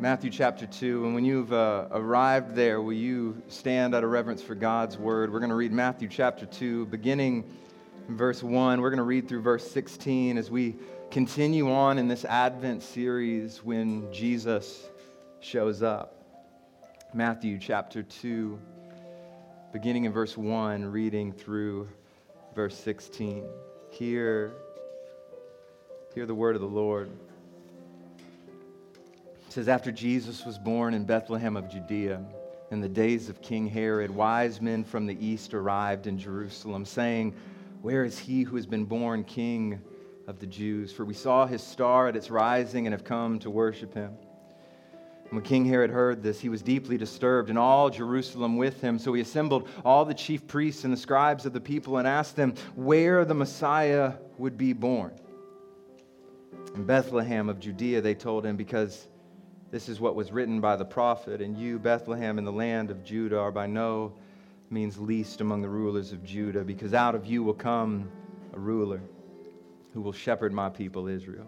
Matthew chapter 2. And when you've uh, arrived there, will you stand out of reverence for God's word? We're going to read Matthew chapter 2, beginning in verse 1. We're going to read through verse 16 as we continue on in this Advent series when Jesus shows up. Matthew chapter 2, beginning in verse 1, reading through verse 16. Hear, hear the word of the Lord. It says, After Jesus was born in Bethlehem of Judea, in the days of King Herod, wise men from the east arrived in Jerusalem, saying, Where is he who has been born king of the Jews? For we saw his star at its rising and have come to worship him. When King Herod heard this, he was deeply disturbed, and all Jerusalem with him. So he assembled all the chief priests and the scribes of the people and asked them where the Messiah would be born. In Bethlehem of Judea, they told him, because this is what was written by the prophet, and you, Bethlehem, in the land of Judah, are by no means least among the rulers of Judah, because out of you will come a ruler who will shepherd my people Israel.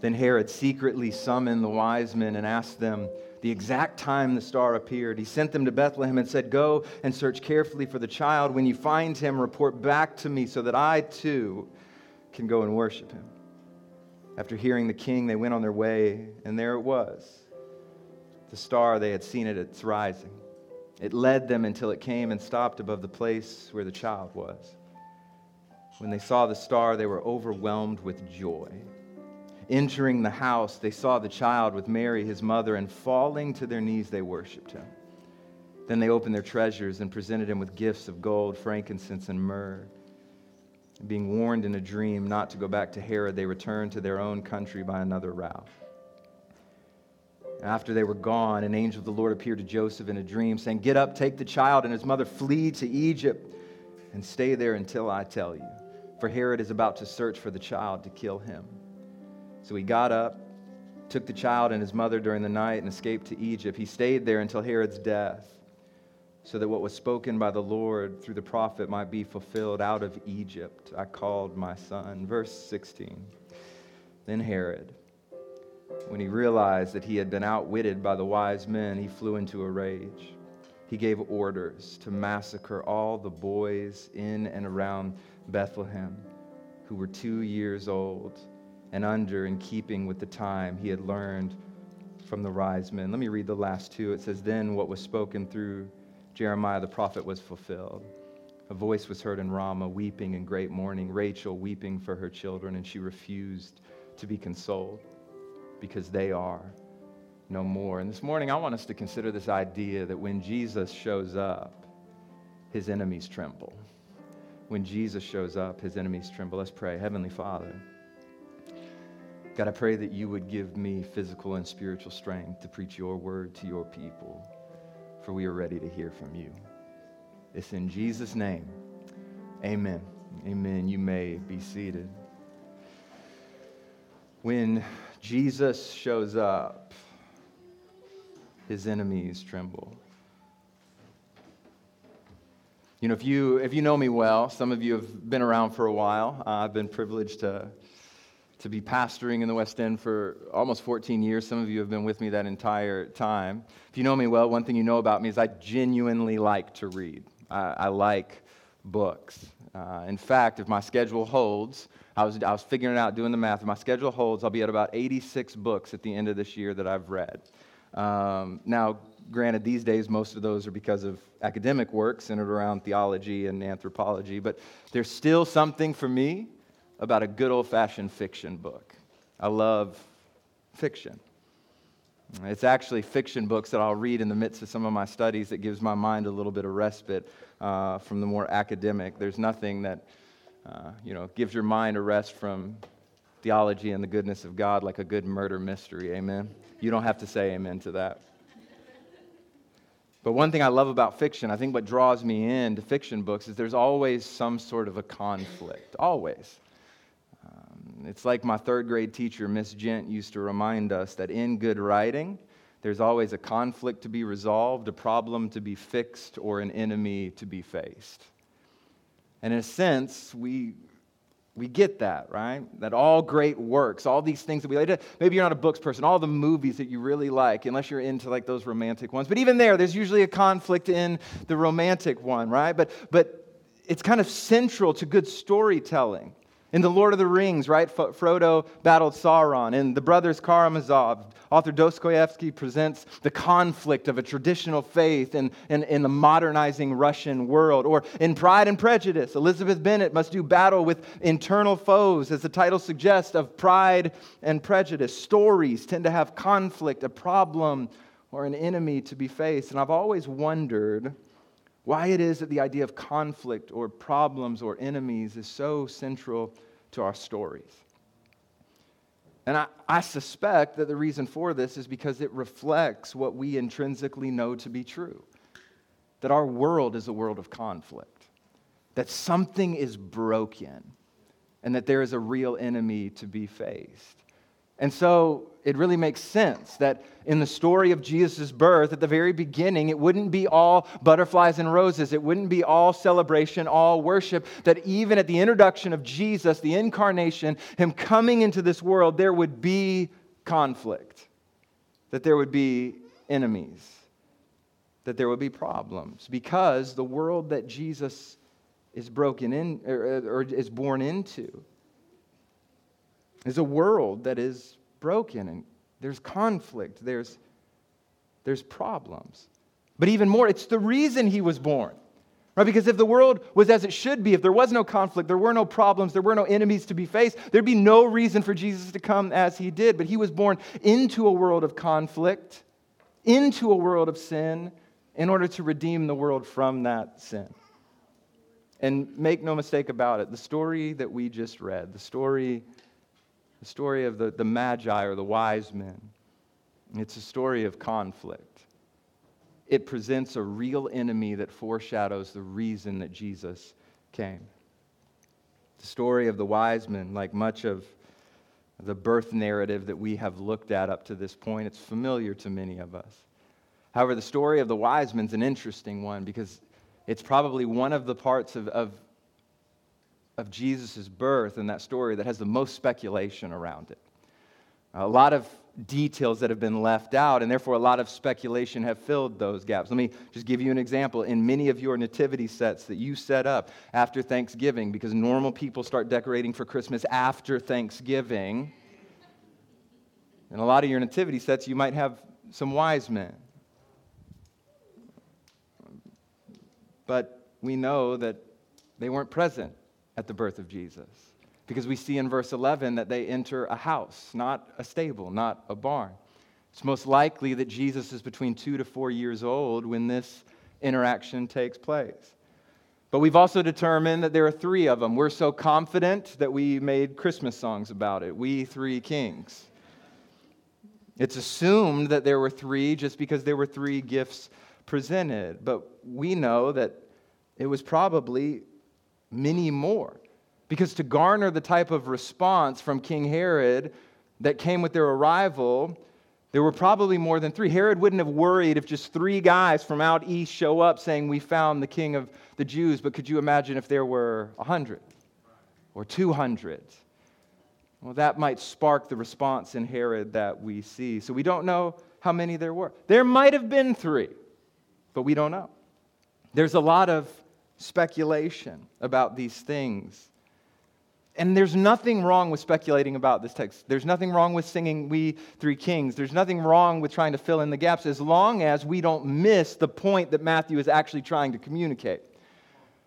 Then Herod secretly summoned the wise men and asked them the exact time the star appeared. He sent them to Bethlehem and said, Go and search carefully for the child. When you find him, report back to me so that I too can go and worship him. After hearing the king, they went on their way, and there it was the star they had seen at its rising. It led them until it came and stopped above the place where the child was. When they saw the star, they were overwhelmed with joy. Entering the house, they saw the child with Mary, his mother, and falling to their knees, they worshiped him. Then they opened their treasures and presented him with gifts of gold, frankincense, and myrrh. Being warned in a dream not to go back to Herod, they returned to their own country by another route. After they were gone, an angel of the Lord appeared to Joseph in a dream, saying, Get up, take the child and his mother, flee to Egypt, and stay there until I tell you. For Herod is about to search for the child to kill him. So he got up, took the child and his mother during the night, and escaped to Egypt. He stayed there until Herod's death so that what was spoken by the Lord through the prophet might be fulfilled out of Egypt. I called my son. Verse 16. Then Herod, when he realized that he had been outwitted by the wise men, he flew into a rage. He gave orders to massacre all the boys in and around Bethlehem who were two years old and under, in keeping with the time he had learned from the wise men. Let me read the last two. It says, Then what was spoken through Jeremiah the prophet was fulfilled. A voice was heard in Ramah, weeping in great mourning, Rachel weeping for her children, and she refused to be consoled because they are no more. And this morning, I want us to consider this idea that when Jesus shows up, his enemies tremble. When Jesus shows up, his enemies tremble. Let's pray. Heavenly Father, God, I pray that you would give me physical and spiritual strength to preach your word to your people for we are ready to hear from you. It's in Jesus' name. Amen. Amen. You may be seated. When Jesus shows up, his enemies tremble. You know, if you, if you know me well, some of you have been around for a while. Uh, I've been privileged to to be pastoring in the West End for almost 14 years. Some of you have been with me that entire time. If you know me well, one thing you know about me is I genuinely like to read. I, I like books. Uh, in fact, if my schedule holds, I was, I was figuring out, doing the math, if my schedule holds, I'll be at about 86 books at the end of this year that I've read. Um, now, granted, these days most of those are because of academic work centered around theology and anthropology, but there's still something for me about a good old fashioned fiction book. I love fiction. It's actually fiction books that I'll read in the midst of some of my studies that gives my mind a little bit of respite uh, from the more academic. There's nothing that uh, you know gives your mind a rest from theology and the goodness of God like a good murder mystery. Amen. You don't have to say amen to that. But one thing I love about fiction, I think what draws me into fiction books is there's always some sort of a conflict. Always. It's like my third grade teacher, Miss Gent, used to remind us that in good writing, there's always a conflict to be resolved, a problem to be fixed, or an enemy to be faced. And in a sense, we, we get that, right? That all great works, all these things that we like. Maybe you're not a books person, all the movies that you really like, unless you're into like those romantic ones. But even there, there's usually a conflict in the romantic one, right? But, but it's kind of central to good storytelling. In The Lord of the Rings, right? Frodo battled Sauron. In The Brothers Karamazov, author Dostoevsky presents the conflict of a traditional faith in, in, in, the modernizing Russian world. Or in Pride and Prejudice, Elizabeth Bennet must do battle with internal foes, as the title suggests, of Pride and Prejudice. Stories tend to have conflict, a problem, or an enemy to be faced. And I've always wondered why it is that the idea of conflict or problems or enemies is so central to our stories. And I, I, suspect that the reason for this is because it reflects what we intrinsically know to be true that our world is a world of conflict, that something is broken, and that there is a real enemy to be faced. And so it really makes sense that in the story of Jesus' birth, at the very beginning, it wouldn't be all butterflies and roses. It wouldn't be all celebration, all worship. That even at the introduction of Jesus, the incarnation, Him coming into this world, there would be conflict, that there would be enemies, that there would be problems, because the world that Jesus is broken in or, or is born into is a world that is broken and there's conflict, there's, there's problems. But even more, it's the reason he was born. Right? Because if the world was as it should be, if there was no conflict, there were no problems, there were no enemies to be faced, there'd be no reason for Jesus to come as he did. But he was born into a world of conflict, into a world of sin, in order to redeem the world from that sin. And make no mistake about it, the story that we just read, the story the story of the, the Magi or the wise men. It's a story of conflict. It presents a real enemy that foreshadows the reason that Jesus came. The story of the wise men, like much of the birth narrative that we have looked at up to this point, it's familiar to many of us. However, the story of the wise men is an interesting one because it's probably one of the parts of, of of Jesus' birth and that story that has the most speculation around it. A lot of details that have been left out, and therefore a lot of speculation have filled those gaps. Let me just give you an example. In many of your nativity sets that you set up after Thanksgiving, because normal people start decorating for Christmas after Thanksgiving, in a lot of your nativity sets, you might have some wise men. But we know that they weren't present at the birth of Jesus. Because we see in verse 11 that they enter a house, not a stable, not a barn. It's most likely that Jesus is between two to four years old when this interaction takes place. But we've also determined that there are three of them. We're so confident that we made Christmas songs about it. We three kings. It's assumed that there were three just because there were three gifts presented. But we know that it was probably many more. Because to garner the type of response from King Herod that came with their arrival, there were probably more than three. Herod wouldn't have worried if just three guys from out east show up saying, We found the king of the Jews. But could you imagine if there were 100 or 200? Well, that might spark the response in Herod that we see. So we don't know how many there were. There might have been three, but we don't know. There's a lot of speculation about these things. And there's nothing wrong with speculating about this text. There's nothing wrong with singing We Three Kings. There's nothing wrong with trying to fill in the gaps as long as we don't miss the point that Matthew is actually trying to communicate.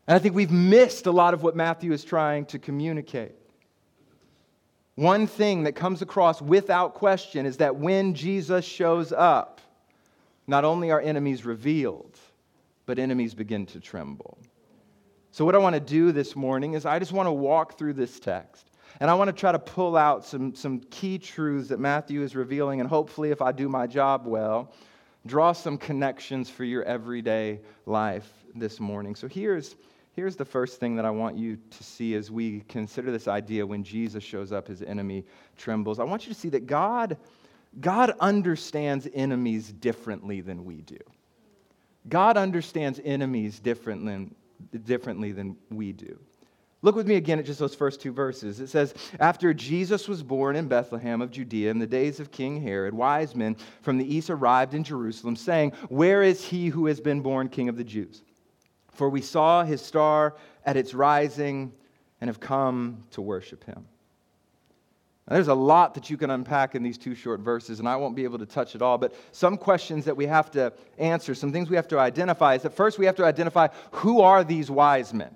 And I think we've missed a lot of what Matthew is trying to communicate. One thing that comes across without question is that when Jesus shows up, not only are enemies revealed, but enemies begin to tremble. So, what I want to do this morning is I just want to walk through this text. And I want to try to pull out some, some key truths that Matthew is revealing. And hopefully, if I do my job well, draw some connections for your everyday life this morning. So, here's, here's the first thing that I want you to see as we consider this idea when Jesus shows up, his enemy trembles. I want you to see that God, God understands enemies differently than we do. God understands enemies differently, differently than we do. Look with me again at just those first two verses. It says, After Jesus was born in Bethlehem of Judea in the days of King Herod, wise men from the east arrived in Jerusalem, saying, Where is he who has been born king of the Jews? For we saw his star at its rising and have come to worship him. Now, there's a lot that you can unpack in these two short verses, and I won't be able to touch it all. But some questions that we have to answer, some things we have to identify, is that first we have to identify who are these wise men?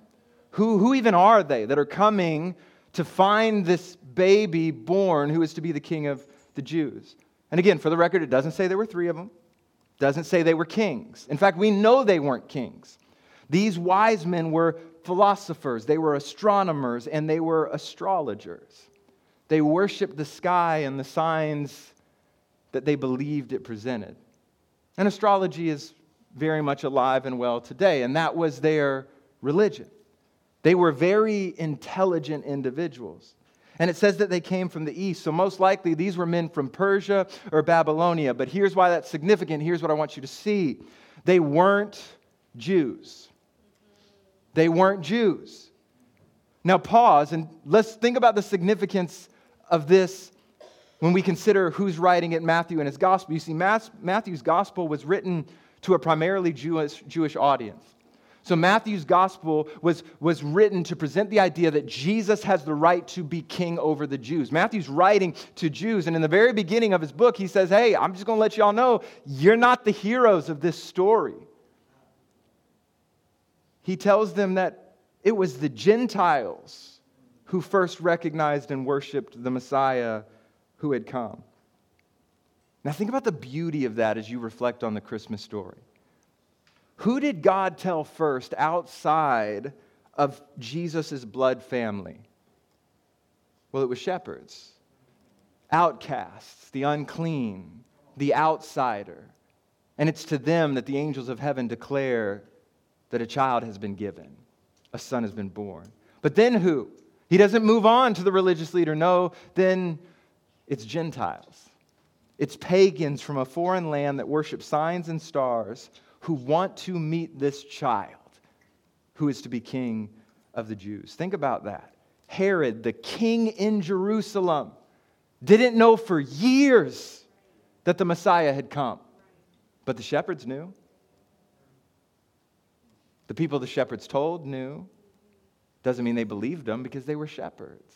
Who, who even are they that are coming to find this baby born who is to be the king of the Jews? And again, for the record, it doesn't say there were three of them, it doesn't say they were kings. In fact, we know they weren't kings. These wise men were philosophers, they were astronomers, and they were astrologers. They worshiped the sky and the signs that they believed it presented. And astrology is very much alive and well today, and that was their religion. They were very intelligent individuals. And it says that they came from the east. So, most likely, these were men from Persia or Babylonia. But here's why that's significant. Here's what I want you to see they weren't Jews. They weren't Jews. Now, pause and let's think about the significance of this when we consider who's writing it Matthew and his gospel. You see, Matthew's gospel was written to a primarily Jewish, Jewish audience. So Matthew's gospel was, was written to present the idea that Jesus has the right to be king over the Jews. Matthew's writing to Jews, and in the very beginning of his book, he says, Hey, I'm just going to let y'all know you're not the heroes of this story. He tells them that it was the Gentiles who first recognized and worshiped the Messiah who had come. Now, think about the beauty of that as you reflect on the Christmas story. Who did God tell first outside of Jesus' blood family? Well, it was shepherds, outcasts, the unclean, the outsider. And it's to them that the angels of heaven declare that a child has been given, a son has been born. But then who? He doesn't move on to the religious leader. No, then it's Gentiles. It's pagans from a foreign land that worship signs and stars who want to meet this child who is to be king of the Jews. Think about that. Herod, the king in Jerusalem, didn't know for years that the Messiah had come, but the shepherds knew. The people the shepherds told knew. Doesn't mean they believed them because they were shepherds.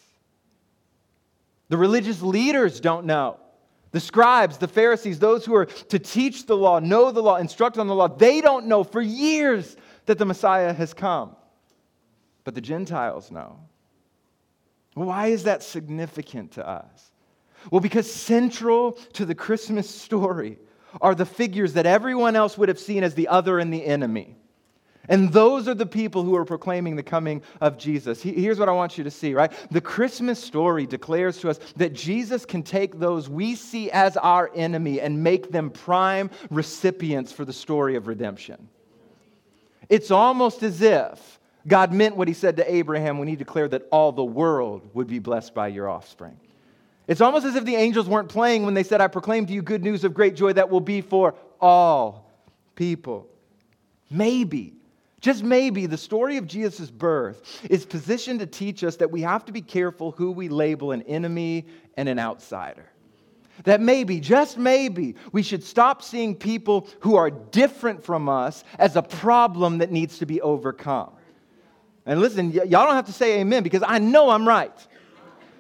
The religious leaders don't know. The scribes, the Pharisees, those who are to teach the law, know the law, instruct on the law, they don't know for years that the Messiah has come. But the Gentiles know. Why is that significant to us? Well, because central to the Christmas story are the figures that everyone else would have seen as the other and the enemy. And those are the people who are proclaiming the coming of Jesus. Here's what I want you to see, right? The Christmas story declares to us that Jesus can take those we see as our enemy and make them prime recipients for the story of redemption. It's almost as if God meant what he said to Abraham when he declared that all the world would be blessed by your offspring. It's almost as if the angels weren't playing when they said, I proclaim to you good news of great joy that will be for all people. Maybe just maybe the story of Jesus' birth is positioned to teach us that we have to be careful who we label an enemy and an outsider. That maybe, just maybe, we should stop seeing people who are different from us as a problem that needs to be overcome. And listen, y- y'all don't have to say amen because I know I'm right.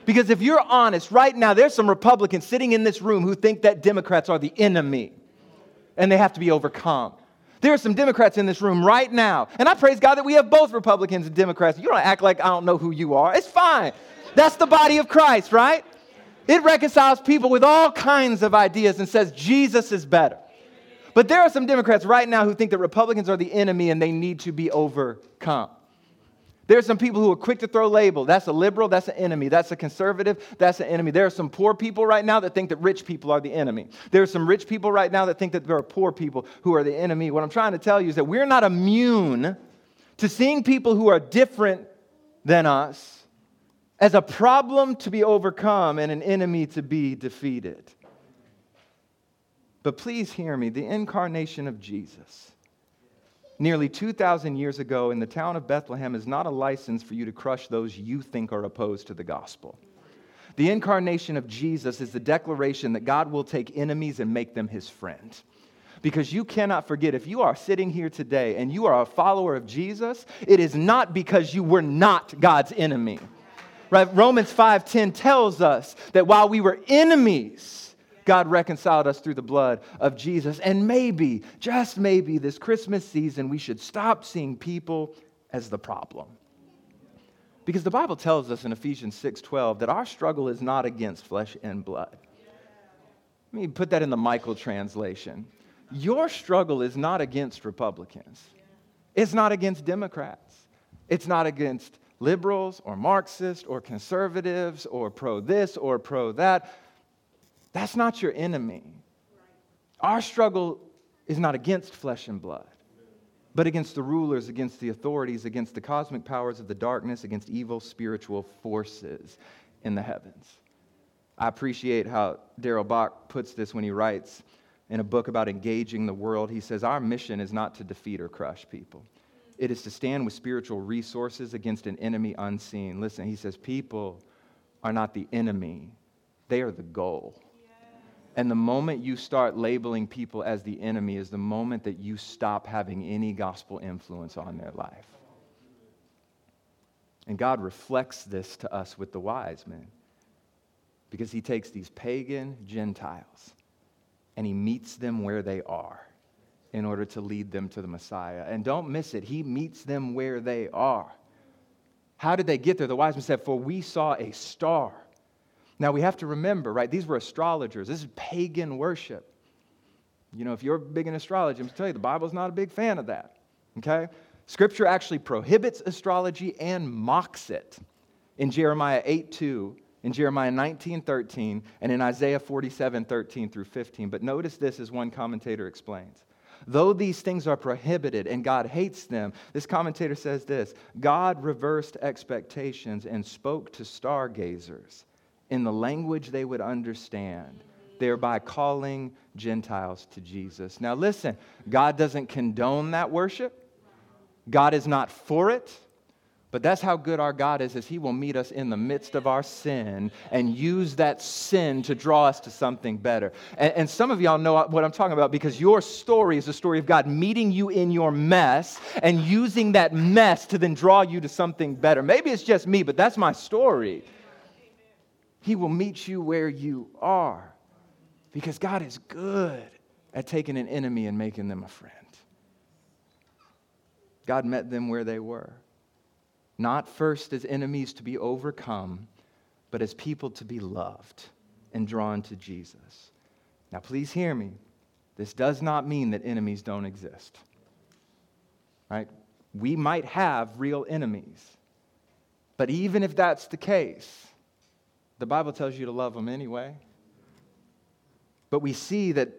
Because if you're honest, right now, there's some Republicans sitting in this room who think that Democrats are the enemy and they have to be overcome. There are some Democrats in this room right now, and I praise God that we have both Republicans and Democrats. You don't act like I don't know who you are. It's fine. That's the body of Christ, right? It reconciles people with all kinds of ideas and says Jesus is better. But there are some Democrats right now who think that Republicans are the enemy and they need to be overcome. There are some people who are quick to throw labels. That's a liberal, that's an enemy. That's a conservative, that's an enemy. There are some poor people right now that think that rich people are the enemy. There are some rich people right now that think that there are poor people who are the enemy. What I'm trying to tell you is that we're not immune to seeing people who are different than us as a problem to be overcome and an enemy to be defeated. But please hear me the incarnation of Jesus nearly 2,000 years ago in the town of Bethlehem is not a license for you to crush those you think are opposed to the gospel. The incarnation of Jesus is the declaration that God will take enemies and make them his friend. Because you cannot forget, if you are sitting here today and you are a follower of Jesus, it is not because you were not God's enemy. Right? Romans 5:10 tells us that while we were enemies, God reconciled us through the blood of Jesus. And maybe, just maybe, this Christmas season, we should stop seeing people as the problem. Because the Bible tells us in Ephesians 6:12 that our struggle is not against flesh and blood. Let me put that in the Michael translation. Your struggle is not against Republicans. It's not against Democrats. It's not against liberals or Marxists or conservatives or pro this or pro that. That's not your enemy. Our struggle is not against flesh and blood, but against the rulers, against the authorities, against the cosmic powers of the darkness, against evil spiritual forces in the heavens. I appreciate how Darrell Bock puts this when he writes in a book about engaging the world. He says, Our mission is not to defeat or crush people, it is to stand with spiritual resources against an enemy unseen. Listen, he says, People are not the enemy, they are the goal. And the moment you start labeling people as the enemy is the moment that you stop having any gospel influence on their life. And God reflects this to us with the wise men because he takes these pagan Gentiles and he meets them where they are in order to lead them to the Messiah. And don't miss it, he meets them where they are. How did they get there? The wise men said, For we saw a star. Now we have to remember, right? These were astrologers. This is pagan worship. You know, if you're big in astrology, I'm going to tell you, the Bible's not a big fan of that. Okay? Scripture actually prohibits astrology and mocks it. In Jeremiah 8 2, in Jeremiah 19 13, and in Isaiah 47 13 through 15. But notice this as one commentator explains. Though these things are prohibited and God hates them, this commentator says this God reversed expectations and spoke to stargazers in the language they would understand, thereby calling Gentiles to Jesus. Now, listen, God doesn't condone that worship, God is not for it. But that's how good our God is, is he will meet us in the midst of our sin and use that sin to draw us to something better. And, and, some of y'all know what I'm talking about because your story is the story of God meeting you in your mess and using that mess to then draw you to something better. Maybe it's just me, but that's my story. He will meet you where you are because God is good at taking an enemy and making them a friend. God met them where they were not first as enemies to be overcome, but as people to be loved and drawn to Jesus. Now, please hear me. This does not mean that enemies don't exist. Right? We might have real enemies. But even if that's the case, the Bible tells you to love them anyway. But we see that,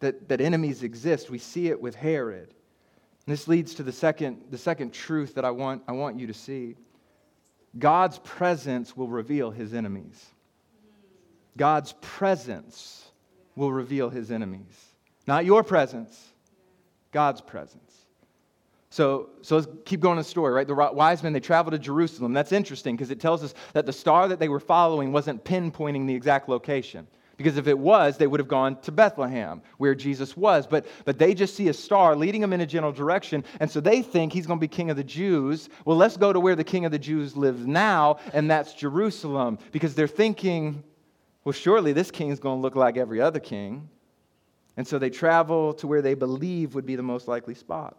that, that enemies exist. We see it with Herod. And this leads to the second, the second truth that I want, I want you to see. God's presence will reveal his enemies. God's presence will reveal his enemies. Not your presence, God's presence. So, so let's keep going in the story, right? The wise men, they traveled to Jerusalem. That's interesting because it tells us that the star that they were following wasn't pinpointing the exact location. Because if it was, they would have gone to Bethlehem, where Jesus was. But, but they just see a star leading them in a general direction, and so they think he's going to be king of the Jews. Well, let's go to where the king of the Jews lives now, and that's Jerusalem. Because they're thinking, well, surely this king is going to look like every other king. And so they travel to where they believe would be the most likely spot.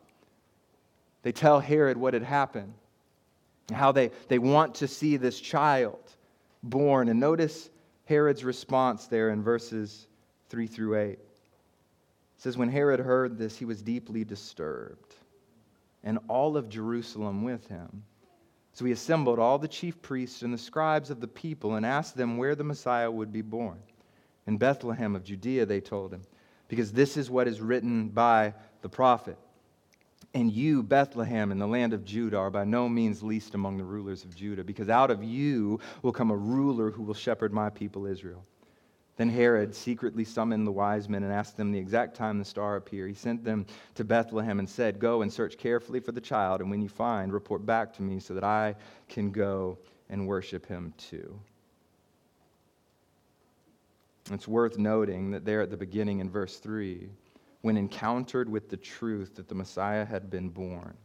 They tell Herod what had happened, how they, they want to see this child born. And notice Herod's response there in verses 3 through 8. It says, When Herod heard this, he was deeply disturbed, and all of Jerusalem with him. So he assembled all the chief priests and the scribes of the people and asked them where the Messiah would be born. In Bethlehem of Judea, they told him, because this is what is written by the prophet. And you, Bethlehem, in the land of Judah, are by no means least among the rulers of Judah, because out of you will come a ruler who will shepherd my people Israel. Then Herod secretly summoned the wise men and asked them the exact time the star appeared. He sent them to Bethlehem and said, Go and search carefully for the child, and when you find, report back to me so that I can go and worship him too. It's worth noting that there at the beginning in verse 3, when encountered with the truth that the Messiah had been born,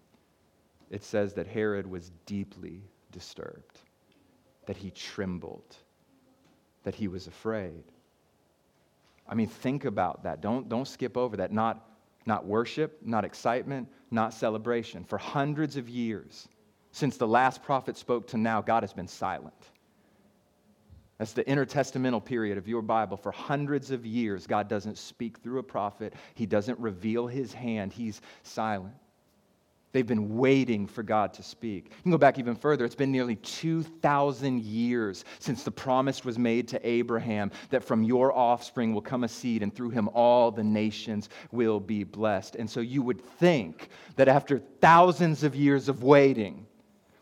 it says that Herod was deeply disturbed, that he trembled, that he was afraid. I mean, think about that. Don't, don't skip over that. Not, not worship, not excitement, not celebration. For hundreds of years, since the last prophet spoke to now, God has been silent. That's the intertestamental period of your Bible. For hundreds of years, God doesn't speak through a prophet, He doesn't reveal His hand, He's silent. They've been waiting for God to speak. You can go back even further. It's been nearly 2,000 years since the promise was made to Abraham that from your offspring will come a seed, and through him all the nations will be blessed. And so you would think that after thousands of years of waiting,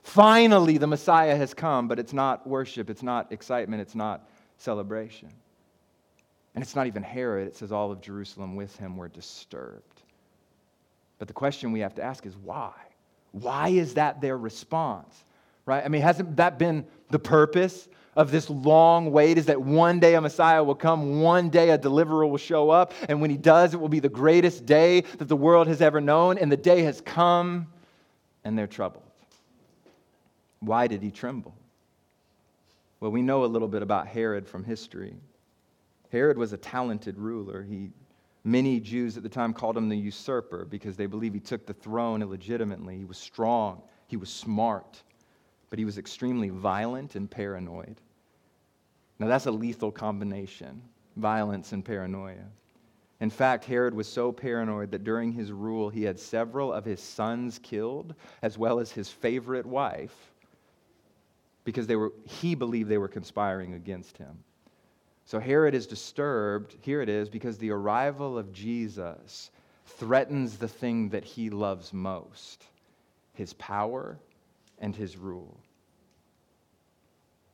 finally the Messiah has come, but it's not worship, it's not excitement, it's not celebration. And it's not even Herod. It says all of Jerusalem with him were disturbed. But the question we have to ask is why? Why is that their response? Right? I mean, hasn't that been the purpose of this long wait? Is that one day a Messiah will come, one day a deliverer will show up, and when he does, it will be the greatest day that the world has ever known, and the day has come, and they're troubled. Why did he tremble? Well, we know a little bit about Herod from history. Herod was a talented ruler. He Many Jews at the time called him the usurper because they believe he took the throne illegitimately. He was strong, he was smart, but he was extremely violent and paranoid. Now, that's a lethal combination violence and paranoia. In fact, Herod was so paranoid that during his rule, he had several of his sons killed, as well as his favorite wife, because they were, he believed they were conspiring against him. So Herod is disturbed, here it is, because the arrival of Jesus threatens the thing that he loves most his power and his rule.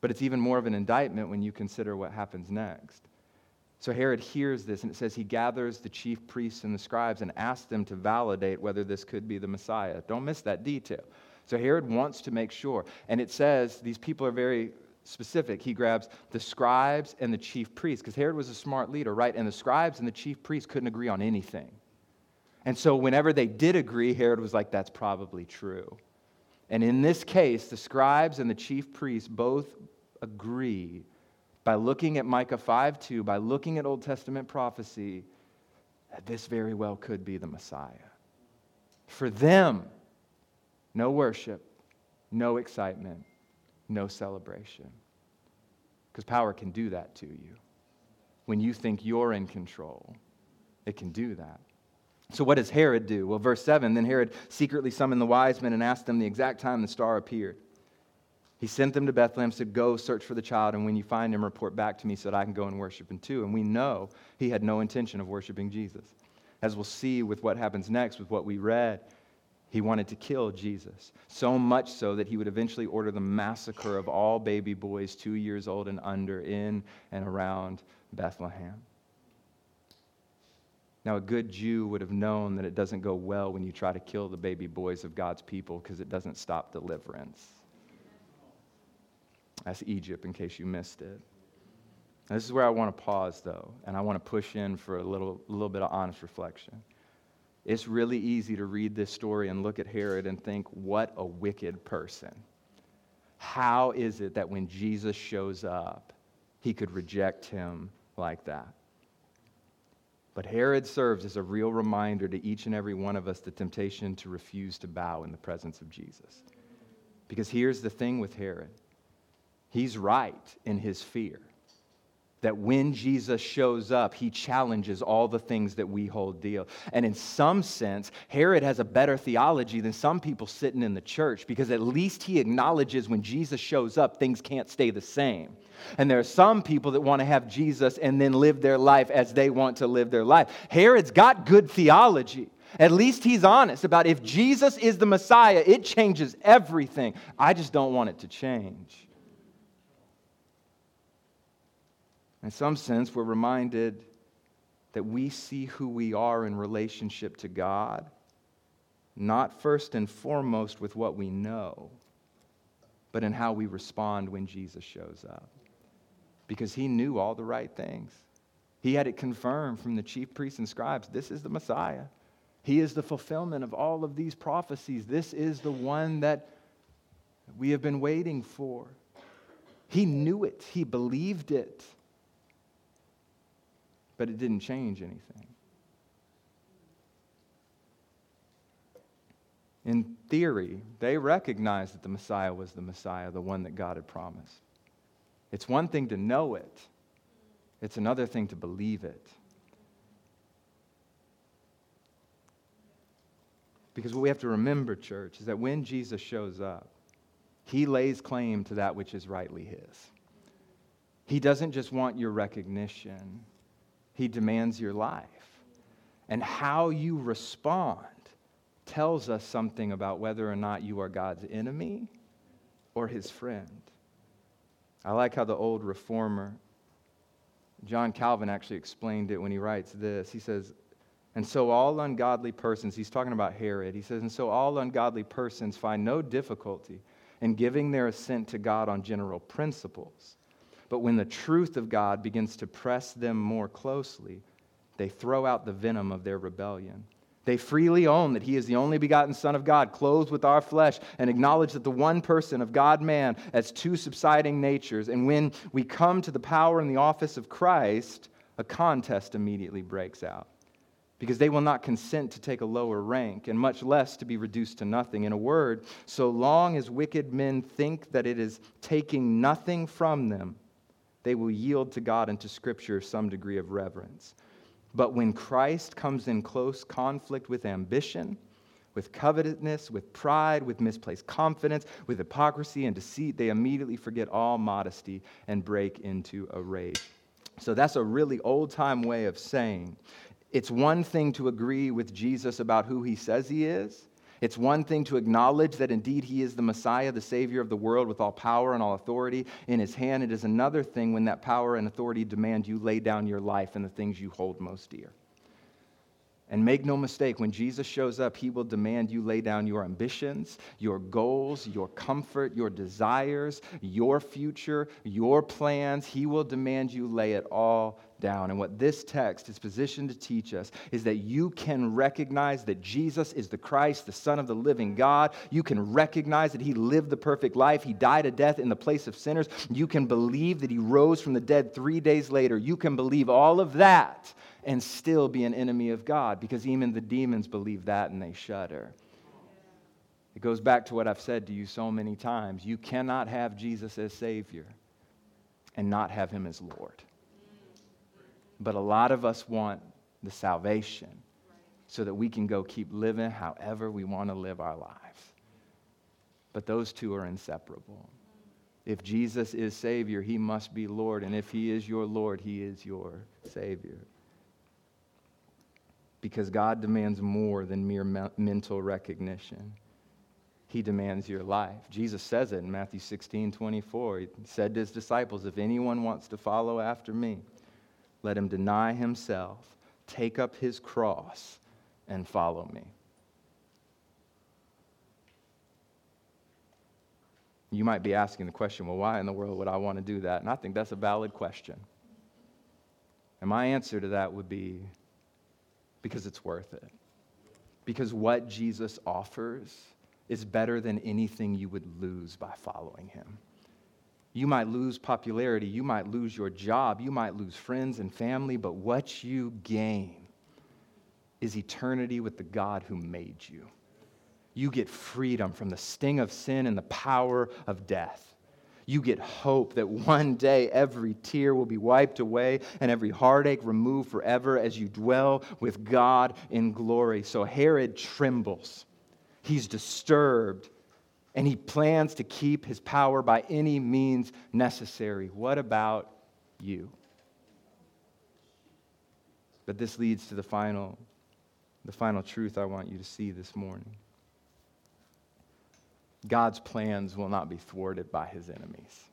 But it's even more of an indictment when you consider what happens next. So Herod hears this, and it says he gathers the chief priests and the scribes and asks them to validate whether this could be the Messiah. Don't miss that detail. So Herod wants to make sure. And it says these people are very specific. He grabs the scribes and the chief priests, because Herod was a smart leader, right? And the scribes and the chief priests couldn't agree on anything. And so, whenever they did agree, Herod was like, that's probably true. And in this case, the scribes and the chief priests both agree by looking at Micah 5 2, by looking at Old Testament prophecy, that this very well could be the Messiah. For them, no worship, no excitement, no celebration. Because power can do that to you. When you think you're in control, it can do that. So, what does Herod do? Well, verse 7 then Herod secretly summoned the wise men and asked them the exact time the star appeared. He sent them to Bethlehem, said, Go search for the child, and when you find him, report back to me so that I can go and worship him too. And we know he had no intention of worshiping Jesus. As we'll see with what happens next, with what we read, he wanted to kill Jesus, so much so that he would eventually order the massacre of all baby boys two years old and under in and around Bethlehem. Now, a good Jew would have known that it doesn't go well when you try to kill the baby boys of God's people because it doesn't stop deliverance. That's Egypt, in case you missed it. Now, this is where I want to pause, though, and I want to push in for a little, a little bit of honest reflection. It's really easy to read this story and look at Herod and think, what a wicked person. How is it that when Jesus shows up, he could reject him like that? But Herod serves as a real reminder to each and every one of us the temptation to refuse to bow in the presence of Jesus. Because here's the thing with Herod he's right in his fear that when Jesus shows up, he challenges all the things that we hold dear. And in some sense, Herod has a better theology than some people sitting in the church because at least he acknowledges when Jesus shows up, things can't stay the same. And there are some people that want to have Jesus and then live their life as they want to live their life. Herod's got good theology. At least he's honest about if Jesus is the Messiah, it changes everything. I just don't want it to change. In some sense, we're reminded that we see who we are in relationship to God, not first and foremost with what we know, but in how we respond when Jesus shows up. Because he knew all the right things. He had it confirmed from the chief priests and scribes this is the Messiah. He is the fulfillment of all of these prophecies. This is the one that we have been waiting for. He knew it, he believed it, but it didn't change anything. In theory, they recognized that the Messiah was the Messiah, the one that God had promised. It's one thing to know it, it's another thing to believe it. Because what we have to remember, church, is that when Jesus shows up, he lays claim to that which is rightly his. He doesn't just want your recognition, he demands your life. And how you respond tells us something about whether or not you are God's enemy or his friend. I like how the old reformer, John Calvin, actually explained it when he writes this. He says, and so all ungodly persons, he's talking about Herod, he says, and so all ungodly persons find no difficulty in giving their assent to God on general principles. But when the truth of God begins to press them more closely, they throw out the venom of their rebellion. They freely own that he is the only begotten Son of God, clothed with our flesh, and acknowledge that the one person of God man as two subsisting natures. And when we come to the power and the office of Christ, a contest immediately breaks out because they will not consent to take a lower rank, and much less to be reduced to nothing. In a word, so long as wicked men think that it is taking nothing from them, they will yield to God and to Scripture some degree of reverence. But when Christ comes in close conflict with ambition, with covetousness, with pride, with misplaced confidence, with hypocrisy and deceit, they immediately forget all modesty and break into a rage. So that's a really old time way of saying it's one thing to agree with Jesus about who he says he is. It's one thing to acknowledge that indeed he is the Messiah, the Savior of the world, with all power and all authority in his hand. It is another thing when that power and authority demand you lay down your life and the things you hold most dear. And make no mistake, when Jesus shows up, he will demand you lay down your ambitions, your goals, your comfort, your desires, your future, your plans. He will demand you lay it all down. And what this text is positioned to teach us is that you can recognize that Jesus is the Christ, the Son of the living God. You can recognize that he lived the perfect life, he died a death in the place of sinners. You can believe that he rose from the dead three days later. You can believe all of that and still be an enemy of God because even the demons believe that and they shudder. It goes back to what I've said to you so many times. You cannot have Jesus as Savior and not have Him as Lord. But a lot of us want the salvation so that we can go keep living however we want to live our lives. But those two are inseparable. If Jesus is Savior, He must be Lord. And if He is your Lord, He is your Savior because God demands more than mere me- mental recognition. He demands your life. Jesus says it in Matthew 16 24. He said to his disciples, If anyone wants to follow after me, let him deny himself, take up his cross, and follow me. You might be asking the question, well, why in the world would I want to do that? And I think that's a valid question. And my answer to that would be because it's worth it. Because what Jesus offers is better than anything you would lose by following him. You might lose popularity, you might lose your job, you might lose friends and family, but what you gain is eternity with the God who made you. You get freedom from the sting of sin and the power of death you get hope that one day every tear will be wiped away and every heartache removed forever as you dwell with God in glory. So Herod trembles. He's disturbed and he plans to keep his power by any means necessary. What about you? But this leads to the final, the final truth I want you to see this morning. God's plans will not be thwarted by his enemies.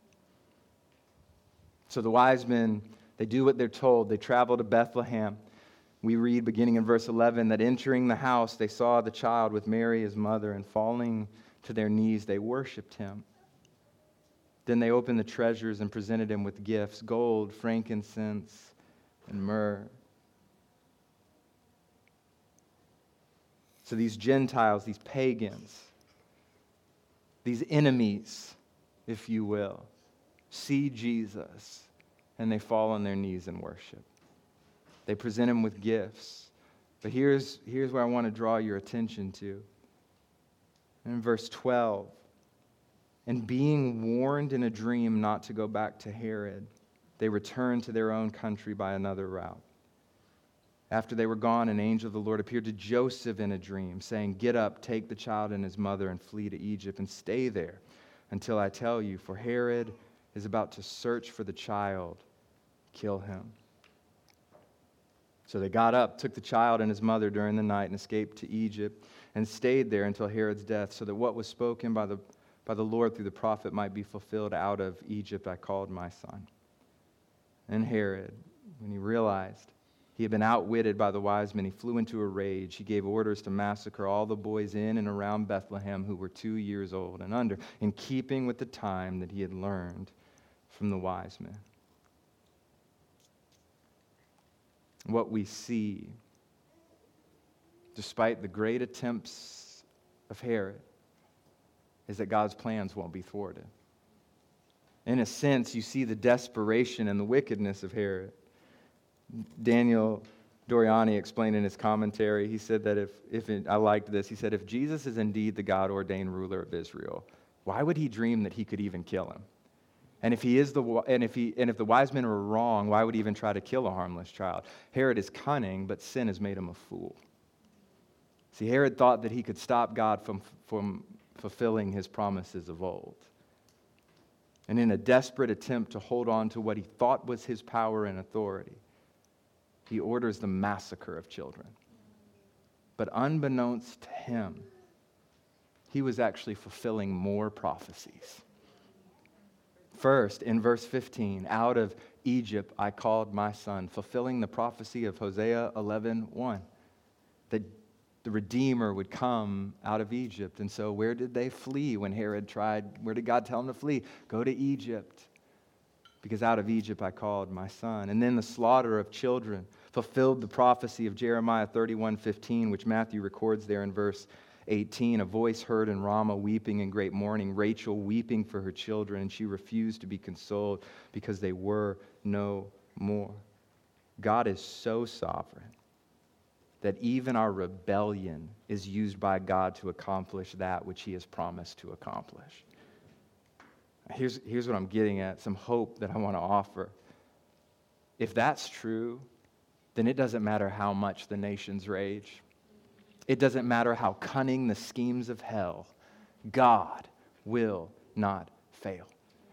So the wise men They do what they're told. They travel to Bethlehem. We read, beginning in verse 11, that entering the house, they saw the child with Mary, his mother, and falling to their knees, they worshiped him. Then they opened the treasures and presented him with gifts gold, frankincense, and myrrh. So these Gentiles, these pagans, these enemies, if you will, see Jesus and they fall on their knees and worship. They present him with gifts. But here's, here's where I want to draw your attention to. In verse 12, and being warned in a dream not to go back to Herod, they returned to their own country by another route. After they were gone, an angel of the Lord appeared to Joseph in a dream, saying, Get up, take the child and his mother, and flee to Egypt, and stay there until I tell you, for Herod is about to search for the child, kill him. So they got up, took the child and his mother during the night, and escaped to Egypt, and stayed there until Herod's death, so that what was spoken by the by the Lord through the prophet might be fulfilled out of Egypt I called my son. And Herod, when he realized he had been outwitted by the wise men, he flew into a rage. He gave orders to massacre all the boys in and around Bethlehem who were two years old and under, in keeping with the time that he had learned from the wise men. What we see, despite the great attempts of Herod, is that God's plans won't be thwarted. In a sense, you see the desperation and the wickedness of Herod. Daniel Doriani explained in his commentary, he said that if, if it, I liked this, he said, if Jesus is indeed the God ordained ruler of Israel, why would he dream that he could even kill him? And if he is the and if he and if the wise men were wrong, why would he even try to kill a harmless child? Herod is cunning, but sin has made him a fool. See, Herod thought that he could stop God from, from fulfilling his promises of old. And in a desperate attempt to hold on to what he thought was his power and authority, he orders the massacre of children. But unbeknownst to him, he was actually fulfilling more prophecies. First, in verse 15, out of Egypt I called my son, fulfilling the prophecy of Hosea 11 1, that the Redeemer would come out of Egypt. And so, where did they flee when Herod tried? Where did God tell them to flee? Go to Egypt. Because out of Egypt I called my son. And then the slaughter of children fulfilled the prophecy of Jeremiah 31 15, which Matthew records there in verse 18. A voice heard in Ramah weeping in great mourning, Rachel weeping for her children, and she refused to be consoled because they were no more. God is so sovereign that even our rebellion is used by God to accomplish that which He has promised to accomplish. Here's, here's what I'm getting at some hope that I want to offer. If that's true, then it doesn't matter how much the nations rage, it doesn't matter how cunning the schemes of hell, God will not fail.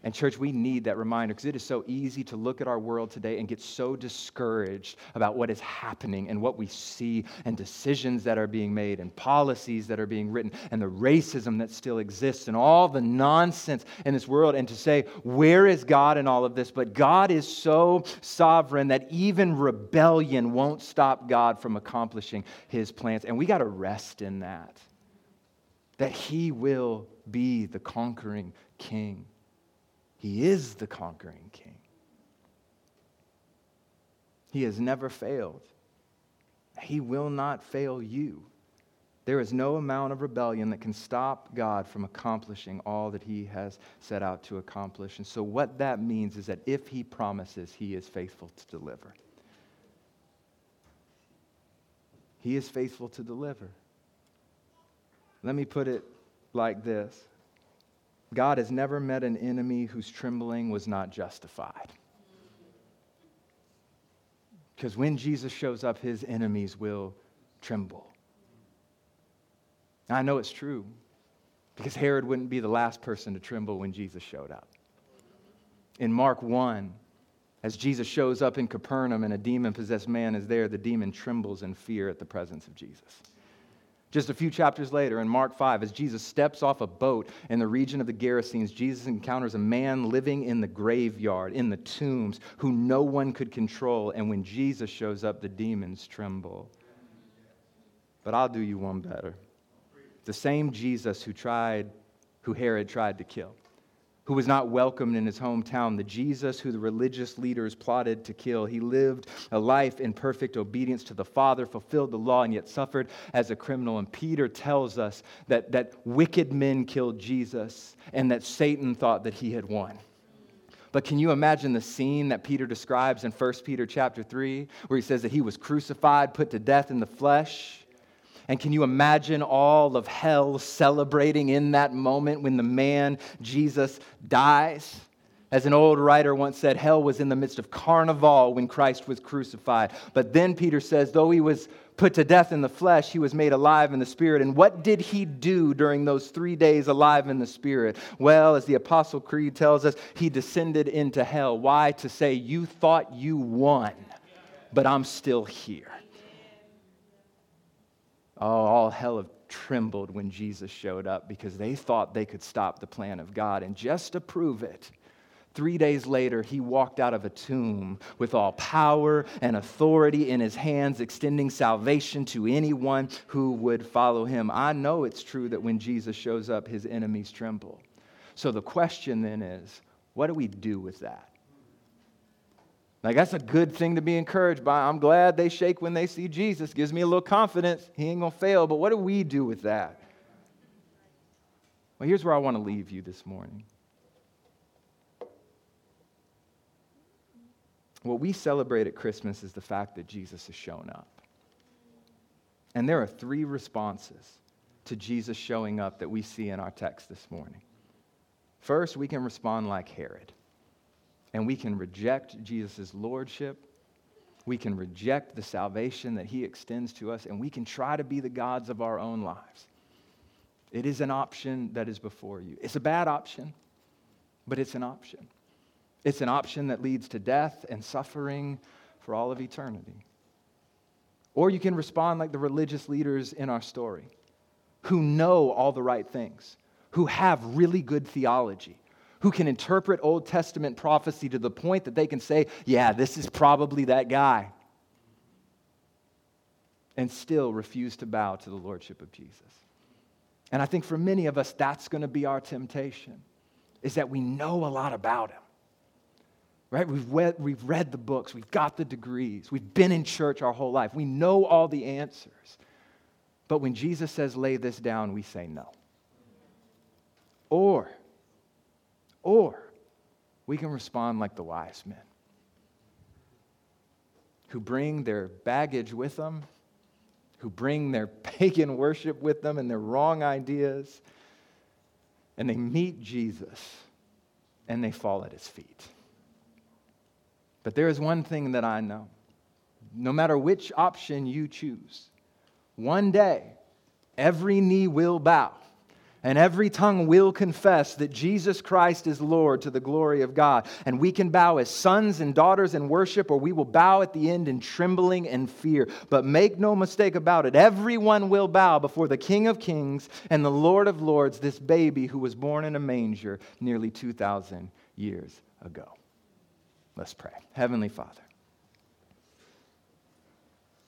And, church, we need that reminder because it is so easy to look at our world today and get so discouraged about what is happening and what we see and decisions that are being made and policies that are being written and the racism that still exists and all the nonsense in this world and to say, where is God in all of this? But God is so sovereign that even rebellion won't stop God from accomplishing his plans. And we got to rest in that, that he will be the conquering king. He is the conquering king. He has never failed. He will not fail you. There is no amount of rebellion that can stop God from accomplishing all that He has set out to accomplish. And so, what that means is that if He promises, He is faithful to deliver. He is faithful to deliver. Let me put it like this God has never met an enemy whose trembling was not justified. Because when Jesus shows up, his enemies will tremble. I know it's true because Herod wouldn't be the last person to tremble when Jesus showed up. In Mark 1, as Jesus shows up in Capernaum and a demon possessed man is there, the demon trembles in fear at the presence of Jesus. Just a few chapters later, in Mark 5, as Jesus steps off a boat in the region of the Gerasenes, Jesus encounters a man living in the graveyard, in the tombs, who no one could control. And when Jesus shows up, the demons tremble. But I'll do you one better. The same Jesus who tried, who Herod tried to kill who was not welcomed in his hometown, the Jesus who the religious leaders plotted to kill. He lived a life in perfect obedience to the Father, fulfilled the law, and yet suffered as a criminal. And Peter tells us that, that wicked men killed Jesus and that Satan thought that he had won. But can you imagine the scene that Peter describes in 1 Peter chapter 3, where he says that he was crucified, put to death in the flesh? And can you imagine all of hell celebrating in that moment when the man, Jesus, dies? As an old writer once said, hell was in the midst of carnival when Christ was crucified. But then Peter says, though he was put to death in the flesh, he was made alive in the spirit. And what did he do during those three days alive in the spirit? Well, as the Apostle Creed tells us, he descended into hell. Why? To say, You thought you won, but I'm still here. Oh, all hell have trembled when Jesus showed up because they thought they could stop the plan of God. And just to prove it, Three days later, he walked out of a tomb with all power and authority in his hands, extending salvation to anyone who would follow him. I know it's true that when Jesus shows up, his enemies tremble. So the question then is what do we do with that? Like, that's a good thing to be encouraged by. I'm glad they shake when they see Jesus. Gives me a little confidence. He ain't going to fail. But what do we do with that? Well, here's where I want to leave you this morning. What we celebrate at Christmas is the fact that Jesus has shown up. And there are three responses to Jesus showing up that we see in our text this morning. First, we can respond like Herod and we can reject Jesus' lordship. We can reject the salvation that he extends to us, and we can try to be the gods of our own lives. It is an option that is before you. It's a bad option, but it's an option. It's an option that leads to death and suffering for all of eternity. Or you can respond like the religious leaders in our story who know all the right things, who have really good theology, who can interpret Old Testament prophecy to the point that they can say, yeah, this is probably that guy, and still refuse to bow to the Lordship of Jesus. And I think for many of us, that's going to be our temptation, is that we know a lot about him. Right? We've read, we've read the books, we've got the degrees, we've been in church our whole life, we know all the answers. But when Jesus says, lay this down, we say no. Or or we can respond like the wise men who bring their baggage with them, who bring their pagan worship with them and their wrong ideas, and they meet Jesus and they fall at his feet. But there is one thing that I know no matter which option you choose, one day every knee will bow and every tongue will confess that Jesus Christ is Lord to the glory of God. And we can bow as sons and daughters in worship, or we will bow at the end in trembling and fear. But make no mistake about it, everyone will bow before the King of Kings and the Lord of Lords, this baby who was born in a manger nearly 2,000 years ago. Let's pray. Heavenly Father,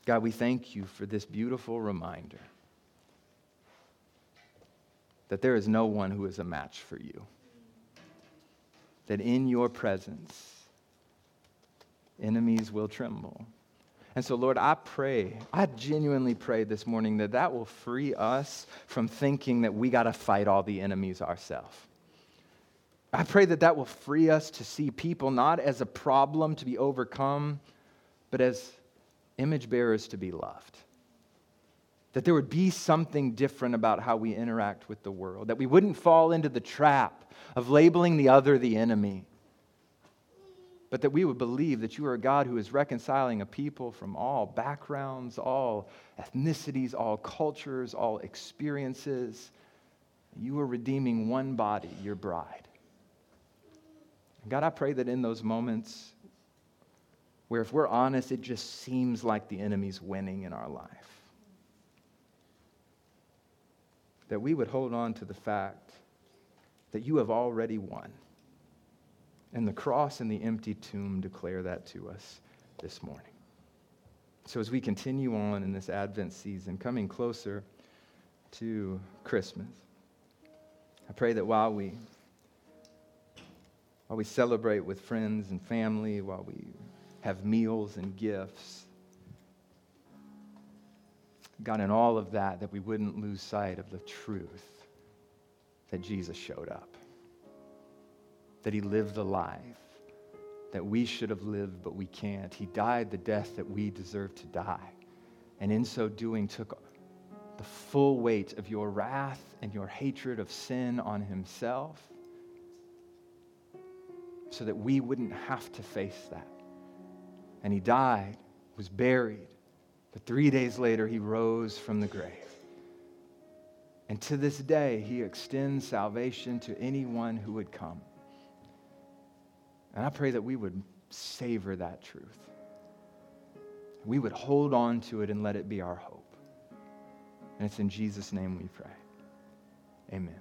God, we thank you for this beautiful reminder that there is no one who is a match for you. That in your presence, enemies will tremble. And so, Lord, I pray, I genuinely pray this morning that that will free us from thinking that we got to fight all the enemies ourselves. I pray that that will free us to see people not as a problem to be overcome, but as image bearers to be loved that there would be something different about how we interact with the world, that we wouldn't fall into the trap of labeling the other the enemy, but that we would believe that you are a God who is reconciling a people from all backgrounds, all ethnicities, all cultures, all experiences. You are redeeming one body, your bride. God, I pray that in those moments where, if we're honest, it just seems like the enemy's winning in our life that we would hold on to the fact that you have already won. And the cross and the empty tomb declare that to us this morning. So, as we continue on in this Advent season, coming closer to Christmas, I pray that while we, while we celebrate with friends and family, while we have meals and gifts, God, in all of that, that we wouldn't lose sight of the truth that Jesus showed up, that he lived the life that we should have lived, but we can't. He died the death that we deserve to die. And in so doing, took the full weight of your wrath and your hatred of sin on himself so that we wouldn't have to face that. And he died, was buried, but three days later, he rose from the grave. And to this day, he extends salvation to anyone who would come. And I pray that we would savor that truth. We would hold on to it and let it be our hope. And it's in Jesus' name we pray. Amen.